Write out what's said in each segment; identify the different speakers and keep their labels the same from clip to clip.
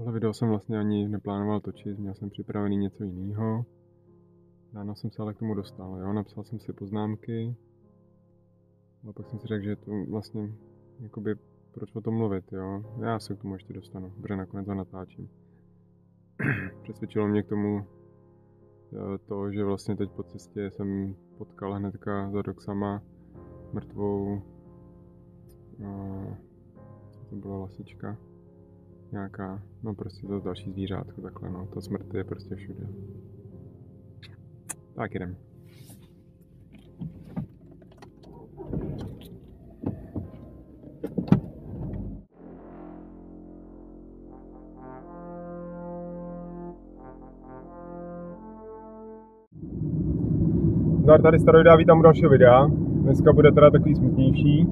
Speaker 1: Tohle video jsem vlastně ani neplánoval točit, měl jsem připravený něco jiného. Ráno jsem se ale k tomu dostal, jo, napsal jsem si poznámky. A pak jsem si řekl, že to vlastně, jakoby, proč o tom mluvit, jo. Já se k tomu ještě dostanu, protože nakonec ho natáčím. Přesvědčilo mě k tomu eh, to, že vlastně teď po cestě jsem potkal hnedka za doxama mrtvou, uh, to byla lasička, nějaká, no prostě to další zvířátko takhle, no, ta smrt je prostě všude. Tak jdem. Zdar tady Staroida, vítám u dalšího videa. Dneska bude teda takový smutnější,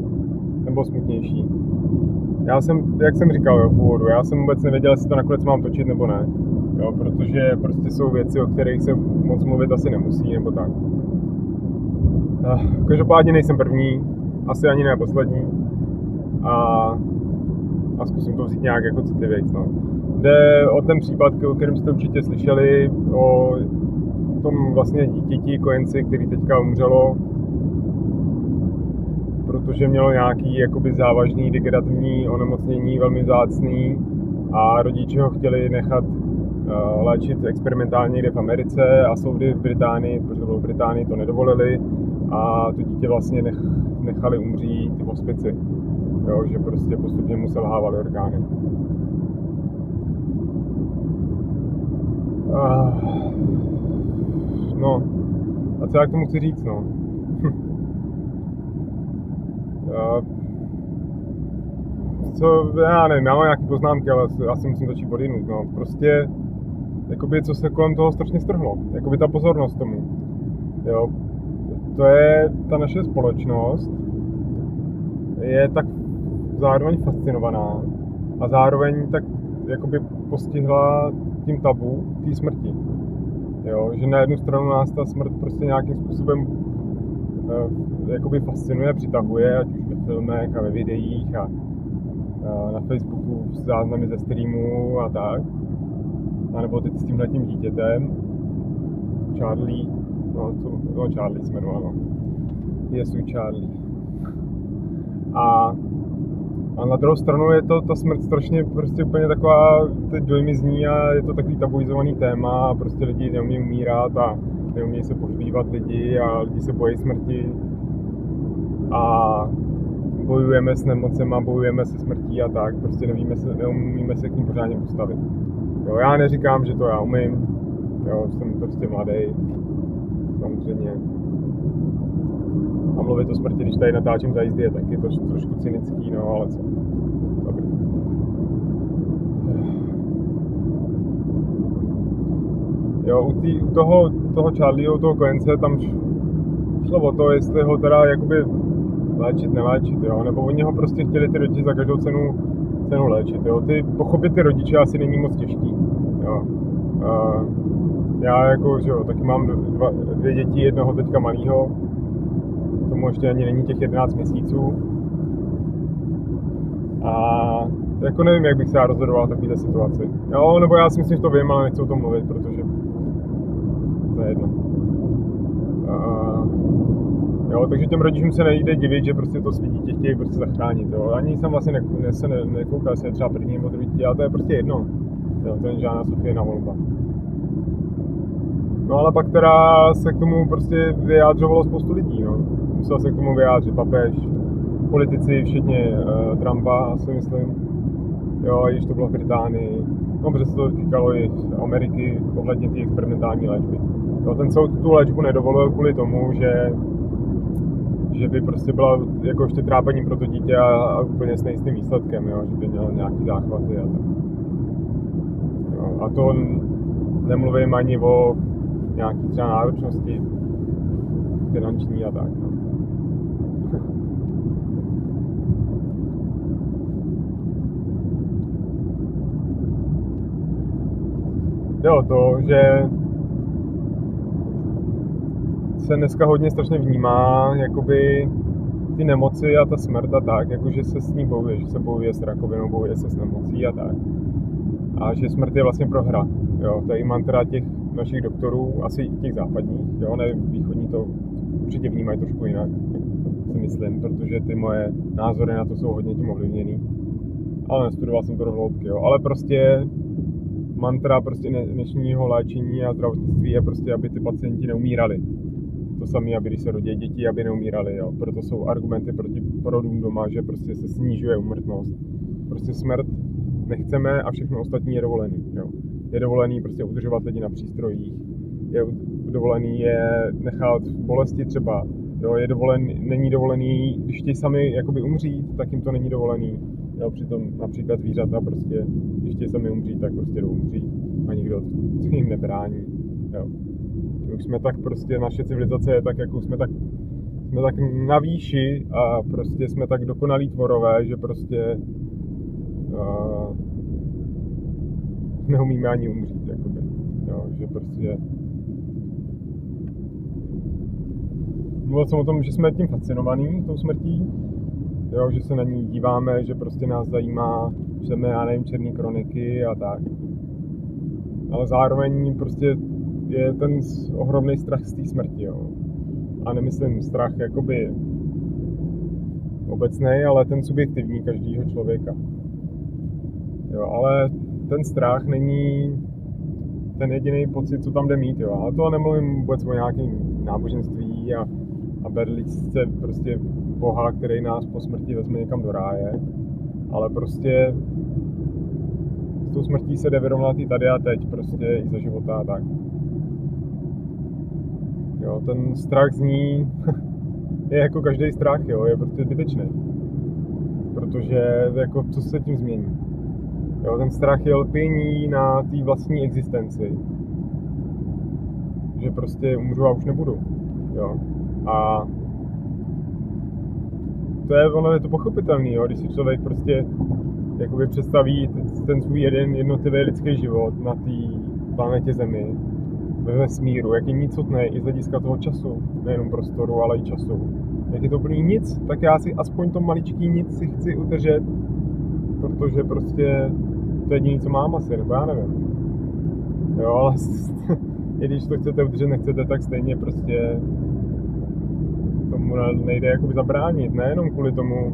Speaker 1: nebo smutnější. Já jsem, jak jsem říkal jo, v úvodu, já jsem vůbec nevěděl, jestli to nakonec mám točit nebo ne. Jo, protože prostě jsou věci, o kterých se moc mluvit asi nemusí, nebo tak. Každopádně nejsem první, asi ani ne poslední. A, a zkusím to vzít nějak jako citlivějc. No. Jde o ten případ, o kterém jste určitě slyšeli, o tom vlastně dítěti kojenci, který teďka umřelo, protože mělo nějaký jakoby závažný degenerativní onemocnění, velmi vzácný a rodiče ho chtěli nechat uh, léčit experimentálně někde v Americe a soudy v Británii, protože to bylo v Británii, to nedovolili a to dítě vlastně nech, nechali umřít v hospici. Jo, že prostě postupně mu selhávaly orgány. Uh, no, a co já k tomu chci říct, no? co, já nevím, já mám nějaké poznámky, ale já si musím začít podinout, no. Prostě, jakoby, co se kolem toho strašně strhlo. Jakoby ta pozornost tomu. Jo. To je ta naše společnost, je tak zároveň fascinovaná a zároveň tak jakoby postihla tím tabu té smrti. Jo, že na jednu stranu nás ta smrt prostě nějakým způsobem jakoby fascinuje, přitahuje, ať už ve filmech a ve videích a na Facebooku záznamy ze streamů a tak. A nebo teď s tímhletím dítětem, Charlie, no, co, no Charlie se jmenoval, no. Jesu Charlie. A a na druhou stranu je to ta smrt strašně prostě úplně taková, teď dojmy zní a je to takový tabuizovaný téma a prostě lidi neumí umírat a neumí se pohřbívat lidi a lidi se bojí smrti a bojujeme s nemocema, bojujeme se smrtí a tak, prostě nevíme se, neumíme se k ním pořádně postavit. Jo, já neříkám, že to já umím, jo, jsem prostě mladý, samozřejmě. A mluvit o smrti, když tady natáčím za jízdy, je taky to trošku cynický, no, ale co. Dobrý. Jo, u, tý, u toho, toho Charlieho, toho kojence, tam šlo o to, jestli ho teda jakoby léčit, neléčit, jo, nebo oni ho prostě chtěli ty rodiče za každou cenu, cenu léčit, jo. Ty, pochopit ty rodiče asi není moc těžký, jo. Uh, já jako, že jo, taky mám dva, dvě děti, jednoho teďka malýho, tomu ještě ani není těch 11 měsíců. A jako nevím, jak bych se já rozhodoval v situaci. Jo, nebo já si myslím, že to vím, ale nechci o tom mluvit, protože to je jedno. A, jo, takže těm rodičům se nejde divit, že prostě to svý dítě chtějí prostě zachránit. Jo. Ani jsem vlastně ne, ne, se ne, nekoukal, jestli je třeba první nebo druhý dítě, ale to je prostě jedno. Jo, to je žádná Sofie volba. No ale pak teda se k tomu prostě vyjádřovalo spoustu lidí, no. Musel se k tomu vyjádřit papež, politici, včetně uh, Trumpa, si myslím. Jo, když to bylo v Británii. No, protože se to týkalo i Ameriky ohledně té experimentální léčby. Jo, ten soud tu léčbu nedovolil kvůli tomu, že že by prostě byla jako ještě trápení pro to dítě a, a úplně s nejistým výsledkem, jo, že by měl nějaký záchvaty a tak. Jo, a to nemluvím ani o nějaký třeba náročnosti finanční a tak. No. Jo, to, že se dneska hodně strašně vnímá, jakoby ty nemoci a ta smrt a tak, jakože se s ní bojuje, že se bojuje s rakovinou, bojuje se s nemocí a tak. a že smrt je vlastně prohra. Jo, to je i mantra těch našich doktorů, asi i těch západních, jo, ne východní to určitě vnímají trošku jinak, si myslím, protože ty moje názory na to jsou hodně tím ovlivněný. Ale nestudoval jsem to do hloubky, jo. Ale prostě mantra prostě dnešního léčení a zdravotnictví je prostě, aby ty pacienti neumírali. To samé, aby když se rodí děti, aby neumírali, jo. Proto jsou argumenty proti porodům doma, že prostě se snižuje umrtnost. Prostě smrt nechceme a všechno ostatní je dovolený, jo. Je dovolený prostě udržovat lidi na přístrojích, je dovolený je nechat bolesti třeba, jo, je dovolený, není dovolený, když chtějí sami jakoby umřít, tak jim to není dovolený, jo, přitom například zvířata prostě, když chtějí sami umřít, tak prostě jdou a nikdo jim nebrání, jo. Už jsme tak prostě, naše civilizace je tak, jako jsme tak jsme tak na výši a prostě jsme tak dokonalí tvorové, že prostě uh, neumíme ani umřít, jakoby. Jo, že prostě mluvil jsem o tom, že jsme tím fascinovaní, tou smrtí, jo, že se na ní díváme, že prostě nás zajímá, že jsme, já nevím, černý kroniky a tak. Ale zároveň prostě je ten ohromný strach z té smrti, jo. A nemyslím strach jakoby obecný, ale ten subjektivní každého člověka. Jo, ale ten strach není ten jediný pocit, co tam jde mít, jo. A to nemluvím vůbec o nějakém náboženství a a berličce prostě Boha, který nás po smrti vezme někam do ráje, ale prostě s tou smrtí se jde vyrovnat i tady a teď, prostě i za života a tak. Jo, ten strach z ní je jako každý strach, jo, je prostě zbytečný. Protože jako, co se tím změní? Jo, ten strach je lpění na té vlastní existenci. Že prostě umřu a už nebudu. Jo. A to je, ono je to pochopitelný, jo? když si člověk prostě jakoby představí ten svůj jeden jednotlivý lidský život na té planetě Zemi, ve vesmíru, jak je nicotné i z hlediska toho času, nejenom prostoru, ale i času. Jak je to plný nic, tak já si aspoň to maličký nic si chci udržet, protože prostě to je jediné, co mám asi, nebo já nevím. Jo, ale i když to chcete udržet, nechcete, tak stejně prostě tomu nejde jakoby zabránit, nejenom kvůli tomu,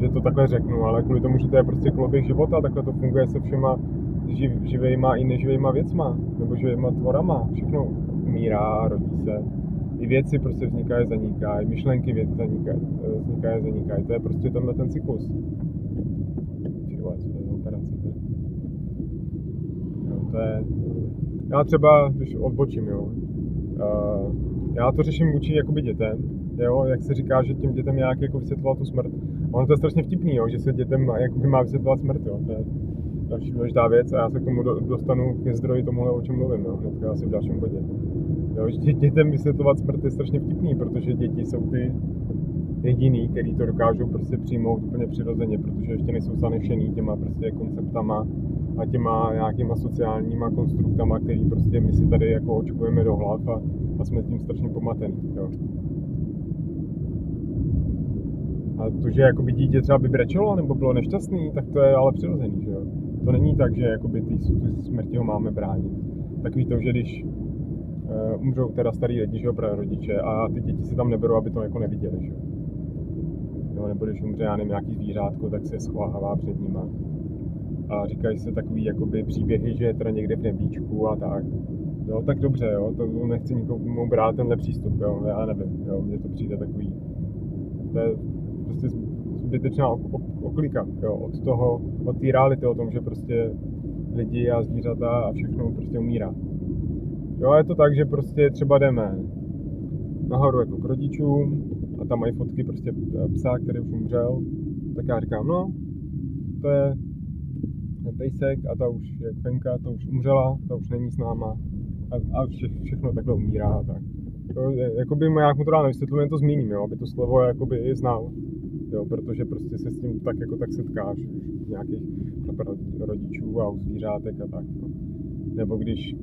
Speaker 1: že to takhle řeknu, ale kvůli tomu, že to je prostě koloběh života, takhle to funguje se všema živ, živejma i neživejma věcma, nebo živejma tvorama, všechno umírá, rodí se. I věci prostě vznikají, zanikají, myšlenky věci zanikají, vznikají, zanikají. To je prostě tenhle ten cyklus. Co to je operace? To to je... Já třeba, když odbočím, jo, uh, já to řeším vůči jakoby dětem, jo, jak se říká, že těm dětem nějak jako vysvětlovat tu smrt. Ono to je strašně vtipný, jo, že se dětem jakoby má vysvětlovat smrt, jo. To je další důležitá věc a já se k tomu dostanu ke zdroji tomuhle, o čem mluvím, jo, hnedka asi v dalším bodě. Jo, dětem vysvětlovat smrt je strašně vtipný, protože děti jsou ty jediný, který to dokážou prostě přijmout úplně přirozeně, protože ještě nejsou zanešený těma prostě konceptama a těma nějakýma sociálníma konstruktama, který prostě my si tady jako očkujeme do hlav a, a jsme tím strašně pomatený. Jo. A to, že jakoby dítě třeba by brečelo nebo bylo nešťastný, tak to je ale přirozený, že. To není tak, že jakoby ty, smrti ho máme bránit. Takový to, že když uh, umřou teda starý lidi, že jo, rodiče a ty děti se tam neberou, aby to jako neviděli, že jo. jo nebo když umře, já nevím, nějaký zvířátko, tak se schovává před nima. A říkají se takový jakoby příběhy, že je teda někde v nebíčku a tak. Jo, tak dobře, jo, to nechci nikomu brát tenhle přístup, jo, já nevím, jo, mně to přijde takový, to je prostě zbytečná oklika, jo, od toho, od té reality o tom, že prostě lidi a zvířata a všechno prostě umírá. Jo, je to tak, že prostě třeba jdeme nahoru jako k rodičům a tam mají fotky prostě psa, který už umřel, tak já říkám, no, to je ten pejsek a ta už je fenka, to už umřela, ta už není s náma a, a vše, všechno takhle umírá a tak. Jakoby jak mu to nevysvětluji, to zmíním, jo, aby to slovo jakoby i znal jo, protože prostě se s tím tak jako tak setkáš už nějakých rodičů a u zvířátek a tak. No. Nebo když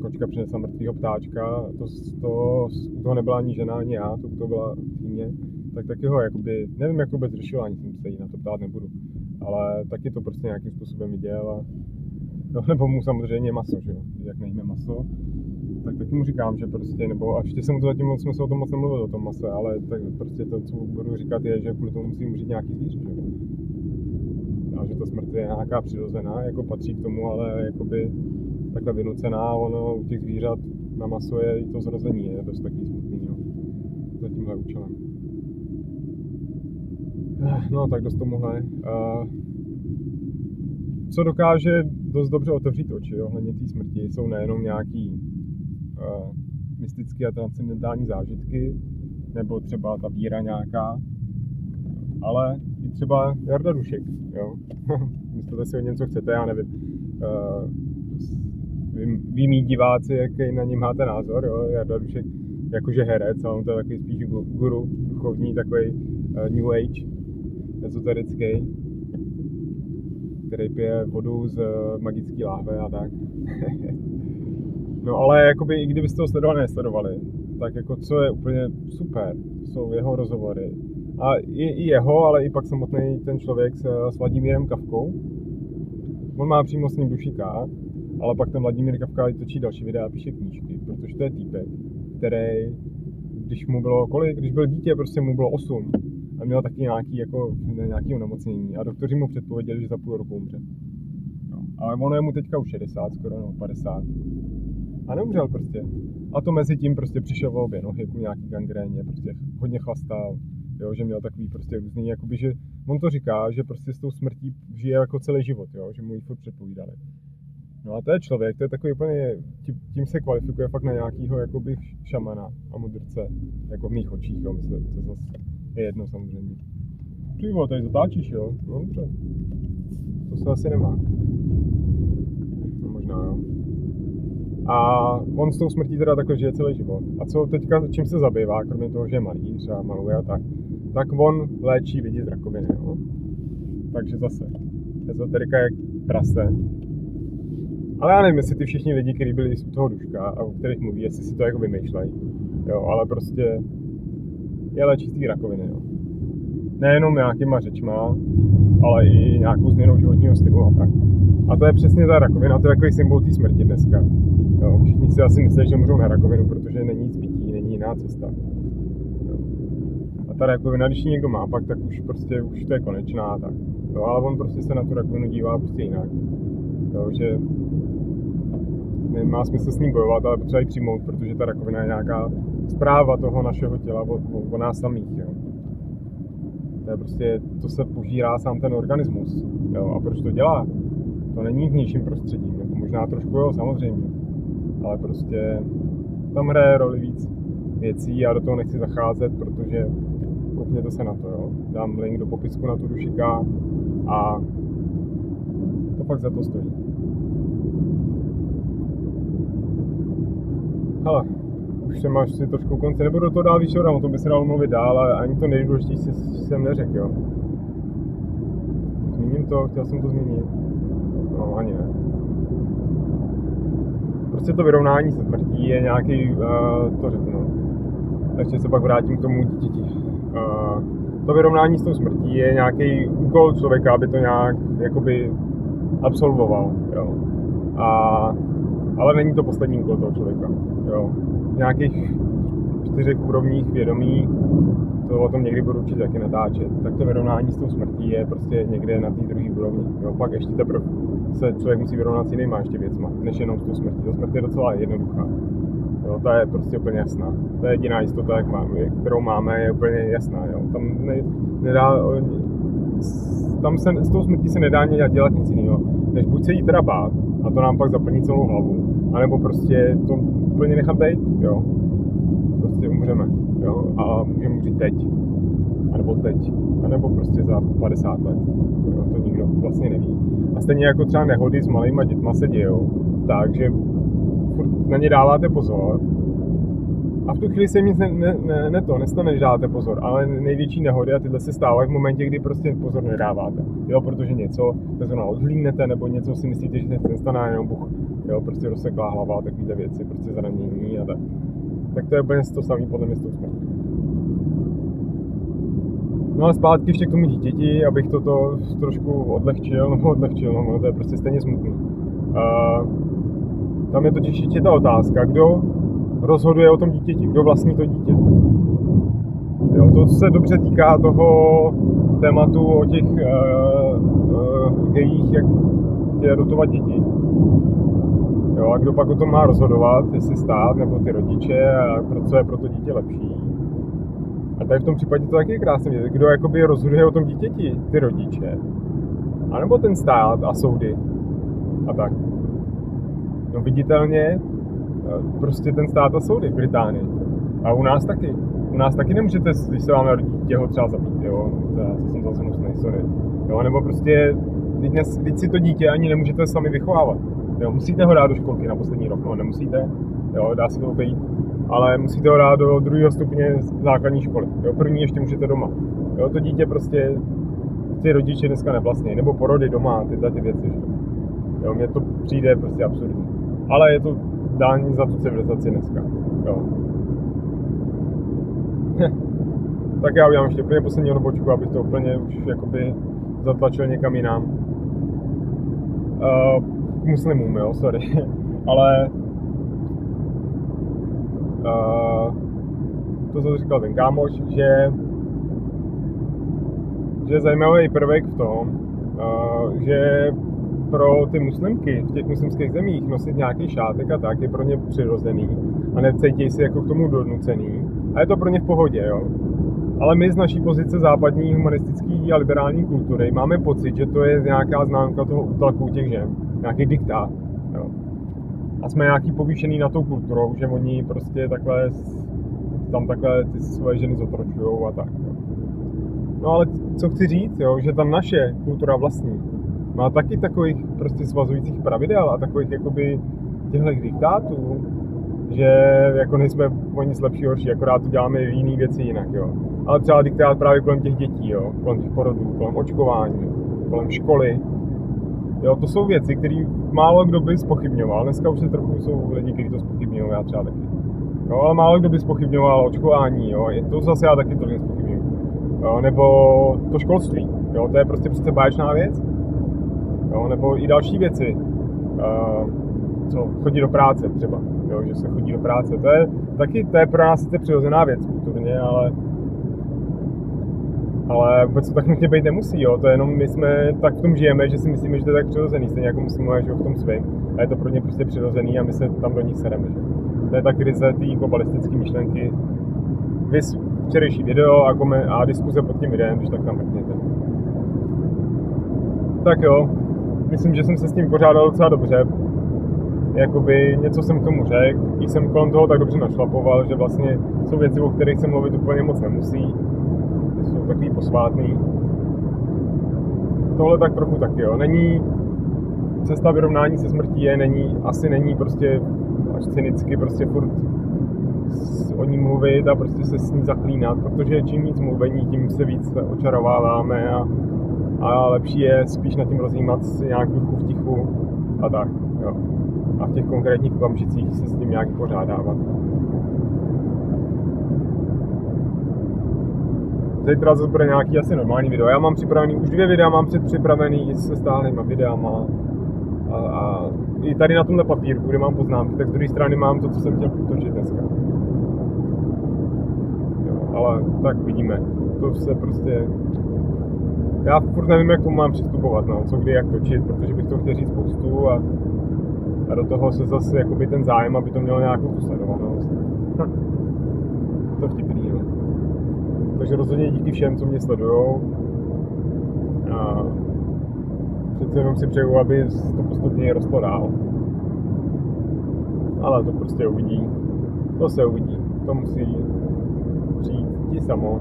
Speaker 1: kočka přinesla mrtvého ptáčka, to, to, u toho nebyla ani žena, ani já, to, to byla týně, tak taky ho jakoby, nevím, jak vůbec řešila, ani jsem se jí na to ptát nebudu, ale taky to prostě nějakým způsobem viděl a No, nebo mu samozřejmě maso, že jo. Jak nejíme maso, tak taky mu říkám, že prostě, nebo a ještě jsem to zatím, jsme se o tom moc nemluvili, o tom mase, ale tak prostě to, co budu říkat, je, že kvůli tomu musím umřít nějaký zvíře, že. A že ta smrt je nějaká přirozená, jako patří k tomu, ale jakoby takhle vynucená, ono u těch zvířat na maso je i to zrození, je dost taky smutný, jo. Za tímhle účelem. No, tak dost tomuhle. Uh, co dokáže dost dobře otevřít oči ohledně té smrti, jsou nejenom nějaký mystické a transcendentální zážitky, nebo třeba ta víra nějaká, ale i třeba Jarda Dušek, jo. Myslíte si o něm, co chcete, já nevím. Uh, vy, vy mý diváci, jaký na něm máte názor, jo. Jarda Dušek jakože herec, ale on to je takový spíš guru, duchovní, takový uh, New Age, ezoterický, který pije vodu z magické láhve a tak. no ale jakoby, i kdybyste ho sledovali, nesledovali, tak jako co je úplně super, jsou jeho rozhovory. A i, i jeho, ale i pak samotný ten člověk s, s Vladimírem Kavkou. On má přímo s ním dušíka, ale pak ten Vladimír Kavka točí další videa a píše knížky, protože to je týpek, který, když mu bylo kolik, když byl dítě, prostě mu bylo 8, a měl taky nějaký, jako, nějaký onemocnění a doktoři mu předpověděli, že za půl roku umře. No. Ale ono je mu teďka už 60, skoro no, 50. A neumřel prostě. A to mezi tím prostě přišel v obě nohy ku nějaký gangréně, prostě hodně chlastal, jo, že měl takový prostě různý, jakoby, že on to říká, že prostě s tou smrtí žije jako celý život, jo, že mu ji furt předpovídali. No a to je člověk, to je takový úplně, tím, tím se kvalifikuje fakt na nějakýho jakoby šamana a mudrce, jako v mých očích, jo, myslím, to zase je jedno samozřejmě. Ty vole, tady zatáčíš, jo? No dobře. To se asi nemá. No možná, jo. A on s tou smrtí teda takhle žije celý život. A co teďka, čím se zabývá, kromě toho, že je malíř a maluje a tak, tak on léčí lidi z rakoviny, jo. Takže zase, ezoterika je prase. Ale já nevím, jestli ty všichni lidi, kteří byli z toho duška a o kterých mluví, jestli si to jako vymýšlejí. Jo, ale prostě je léčící rakoviny. Jo. Nejenom nějakýma řečma, ale i nějakou změnou životního stylu a tak. A to je přesně ta rakovina, to je takový symbol té smrti dneska. Jo, všichni si asi myslí, že můžou na rakovinu, protože není zbytí, není jiná cesta. Jo. A ta rakovina, když ji někdo má pak, tak už prostě už to je konečná. Tak. Jo, ale on prostě se na tu rakovinu dívá prostě jinak. Jo, že nemá smysl s ním bojovat, ale potřeba ji přijmout, protože ta rakovina je nějaká zpráva toho našeho těla o, o, o nás samých. Jo. To je prostě, to se požírá sám ten organismus. Jo. A proč to dělá? To není vnějším prostředím, nebo možná trošku jo, samozřejmě. Ale prostě tam hraje roli víc věcí, já do toho nechci zacházet, protože koukněte se na to, jo. Dám link do popisku na tu dušika a to fakt za to stojí. Hele, už jsem až si trošku konce, nebudu to dál víc o tom by se dalo mluvit dál, ale ani to nejdůležitější jsem neřekl, jo. Zmíním to, chtěl jsem to zmínit. No, ani ne. Prostě to vyrovnání se smrtí je nějaký, uh, to řeknu, ještě se pak vrátím k tomu dítěti. Uh, to vyrovnání s tou smrtí je nějaký úkol člověka, aby to nějak jakoby absolvoval, jo. A, ale není to poslední úkol toho člověka, jo nějakých čtyřech úrovních vědomí, to o tom někdy budu určitě taky natáčet, tak to vyrovnání s tou smrtí je prostě někde na té druhé úrovni. Jo, pak ještě teprve se člověk musí vyrovnat s jinýma ještě věcma, než jenom s tou smrtí. Ta smrt je docela jednoduchá. Jo, ta je prostě úplně jasná. To je jediná jistota, jak máme, kterou máme, je úplně jasná. Jo. Tam ne, nedá, tam se, s tou smrtí se nedá dělat nic jiného, než buď se jí teda bát, a to nám pak zaplní celou hlavu, anebo prostě to úplně nechat být, jo. Prostě umřeme, jo. A můžeme umřít teď. A nebo teď. A nebo prostě za 50 let. Jo, to nikdo vlastně neví. A stejně jako třeba nehody s malýma dětma se dějou, takže furt na ně dáváte pozor, a v tu chvíli se nic ne, ne, ne, ne to, nestane, že dáte pozor, ale největší nehody a tyhle se stávají v momentě, kdy prostě pozor nedáváte. Jo, protože něco zrovna odhlídnete, nebo něco si myslíte, že se stane, jenom buch, jo, prostě rozseklá hlava, takovýhle věci, prostě zranění a tak. Tak to je úplně to samé podle mě s tou. No a zpátky ještě k tomu dítěti, abych toto trošku odlehčil, no odlehčil, no, to je prostě stejně smutný. Uh, tam je totiž ještě ta otázka, kdo rozhoduje o tom dítěti, kdo vlastní to dítě. Jo, to se dobře týká toho tématu o těch uh, uh, gejích, jak chtějí dotovat děti. Jo, a kdo pak o tom má rozhodovat, jestli stát nebo ty rodiče a pro co je pro to dítě lepší. A tady v tom případě to taky je krásně vidět, kdo jakoby rozhoduje o tom dítěti, ty rodiče. A nebo ten stát a soudy. A tak. No viditelně eh, prostě ten stát a soudy v Británii. A u nás taky. U nás taky nemůžete, když se vám narodí dítě, ho třeba zabít, jo. To jsem zase hnusný, sorry. Jo, nebo prostě, když si to dítě ani nemůžete sami vychovávat. Jo, musíte ho dát do školky na poslední rok, no nemusíte, jo, dá se to obejít, ale musíte ho dát do druhého stupně základní školy. Jo, první ještě můžete doma. Jo, to dítě prostě ty rodiče dneska nevlastní, nebo porody doma, tyhle ty věci. Že? Jo, mně to přijde prostě absurdní. Ale je to dání za tu civilizaci dneska. Jo. tak já udělám ještě úplně poslední odbočku, abych to úplně už jakoby zatlačil někam jinam. Uh, muslimům, jo, sorry. Ale uh, to, co říkal ten kámoš, že že je zajímavý prvek v tom, uh, že pro ty muslimky v těch muslimských zemích nosit nějaký šátek a tak je pro ně přirozený a necítí si jako k tomu donucený a je to pro ně v pohodě, jo. Ale my z naší pozice západní humanistické a liberální kultury máme pocit, že to je nějaká známka toho útlaku těch žen, nějaký diktát. Jo. A jsme nějaký povýšený na tou kulturou, že oni prostě takhle tam takhle ty svoje ženy zotročují a tak. Jo. No ale co chci říct, jo, že ta naše kultura vlastní má taky takových prostě svazujících pravidel a takových jakoby těchto diktátů, že jako nejsme o nic lepší horší, akorát to děláme jiné věci jinak, jo. Ale třeba diktát právě kolem těch dětí, jo, kolem těch porodů, kolem očkování, kolem školy. Jo, to jsou věci, které málo kdo by spochybňoval. Dneska už se trochu jsou lidi, kteří to spochybňují, já třeba taky. Jo, ale málo kdo by spochybňoval očkování, jo. To zase já taky to nespochybňuji. Nebo to školství, jo, to je prostě přece báječná věc. Jo, nebo i další věci. Uh, co chodí do práce třeba, jo, že se chodí do práce. To je taky, to je pro nás přirozená věc kulturně, ale ale vůbec to tak nutně být nemusí, jo. To je jenom my jsme tak v tom žijeme, že si myslíme, že to je tak přirozený, stejně jako musíme že v tom svým. A je to pro ně prostě přirozený a my se tam do ní sereme, že? To je ta krize té globalistické myšlenky. Vys včerejší video a, komen- a diskuze pod tím videem, když tak tam mrkněte. Tak jo, myslím, že jsem se s tím pořádal docela dobře. Jakoby něco jsem k tomu řekl, i jsem kolem toho tak dobře našlapoval, že vlastně jsou věci, o kterých se mluvit úplně moc nemusí. Takový posvátný. Tohle tak trochu taky, jo. Není cesta vyrovnání se smrtí je, není, asi není prostě až cynicky prostě furt o ní mluvit a prostě se s ní zaklínat, protože čím víc mluvení, tím se víc očarováváme a a lepší je spíš nad tím rozjímat si nějak duchu v tichu a tak, jo. A v těch konkrétních okamžicích se s tím nějak pořádávat. Zítra zase bude nějaký asi normální video. Já mám připravený už dvě videa, mám předpřipravený se stálýma videama. A, a, i tady na tomhle papírku, kde mám poznámky, tak z druhé strany mám to, co jsem chtěl potočit dneska. Jo, ale tak vidíme. To se prostě já furt nevím, jak tomu mám přistupovat, no, co kdy, jak točit, protože bych to chtěl říct spoustu a, a do toho se zase jakoby ten zájem, aby to mělo nějakou sledovanost. To vtipný, no. Takže rozhodně díky všem, co mě sledujou. A přece jenom si přeju, aby to postupně rostlo dál. Ale to prostě uvidí. To se uvidí. To musí přijít ti samo.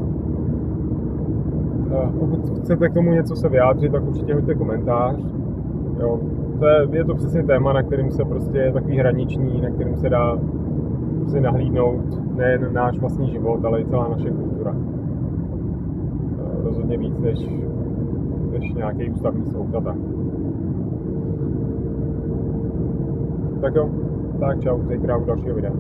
Speaker 1: Pokud chcete k tomu něco se vyjádřit, tak určitě hoďte komentář. Jo, to je, je to přesně téma, na kterým se prostě je takový hraniční, na kterým se dá prostě nahlídnout nejen náš vlastní život, ale i celá naše kultura. Rozhodně víc než, než nějaký ústavní soud. Tak jo, tak čau, zítra u dalšího videa.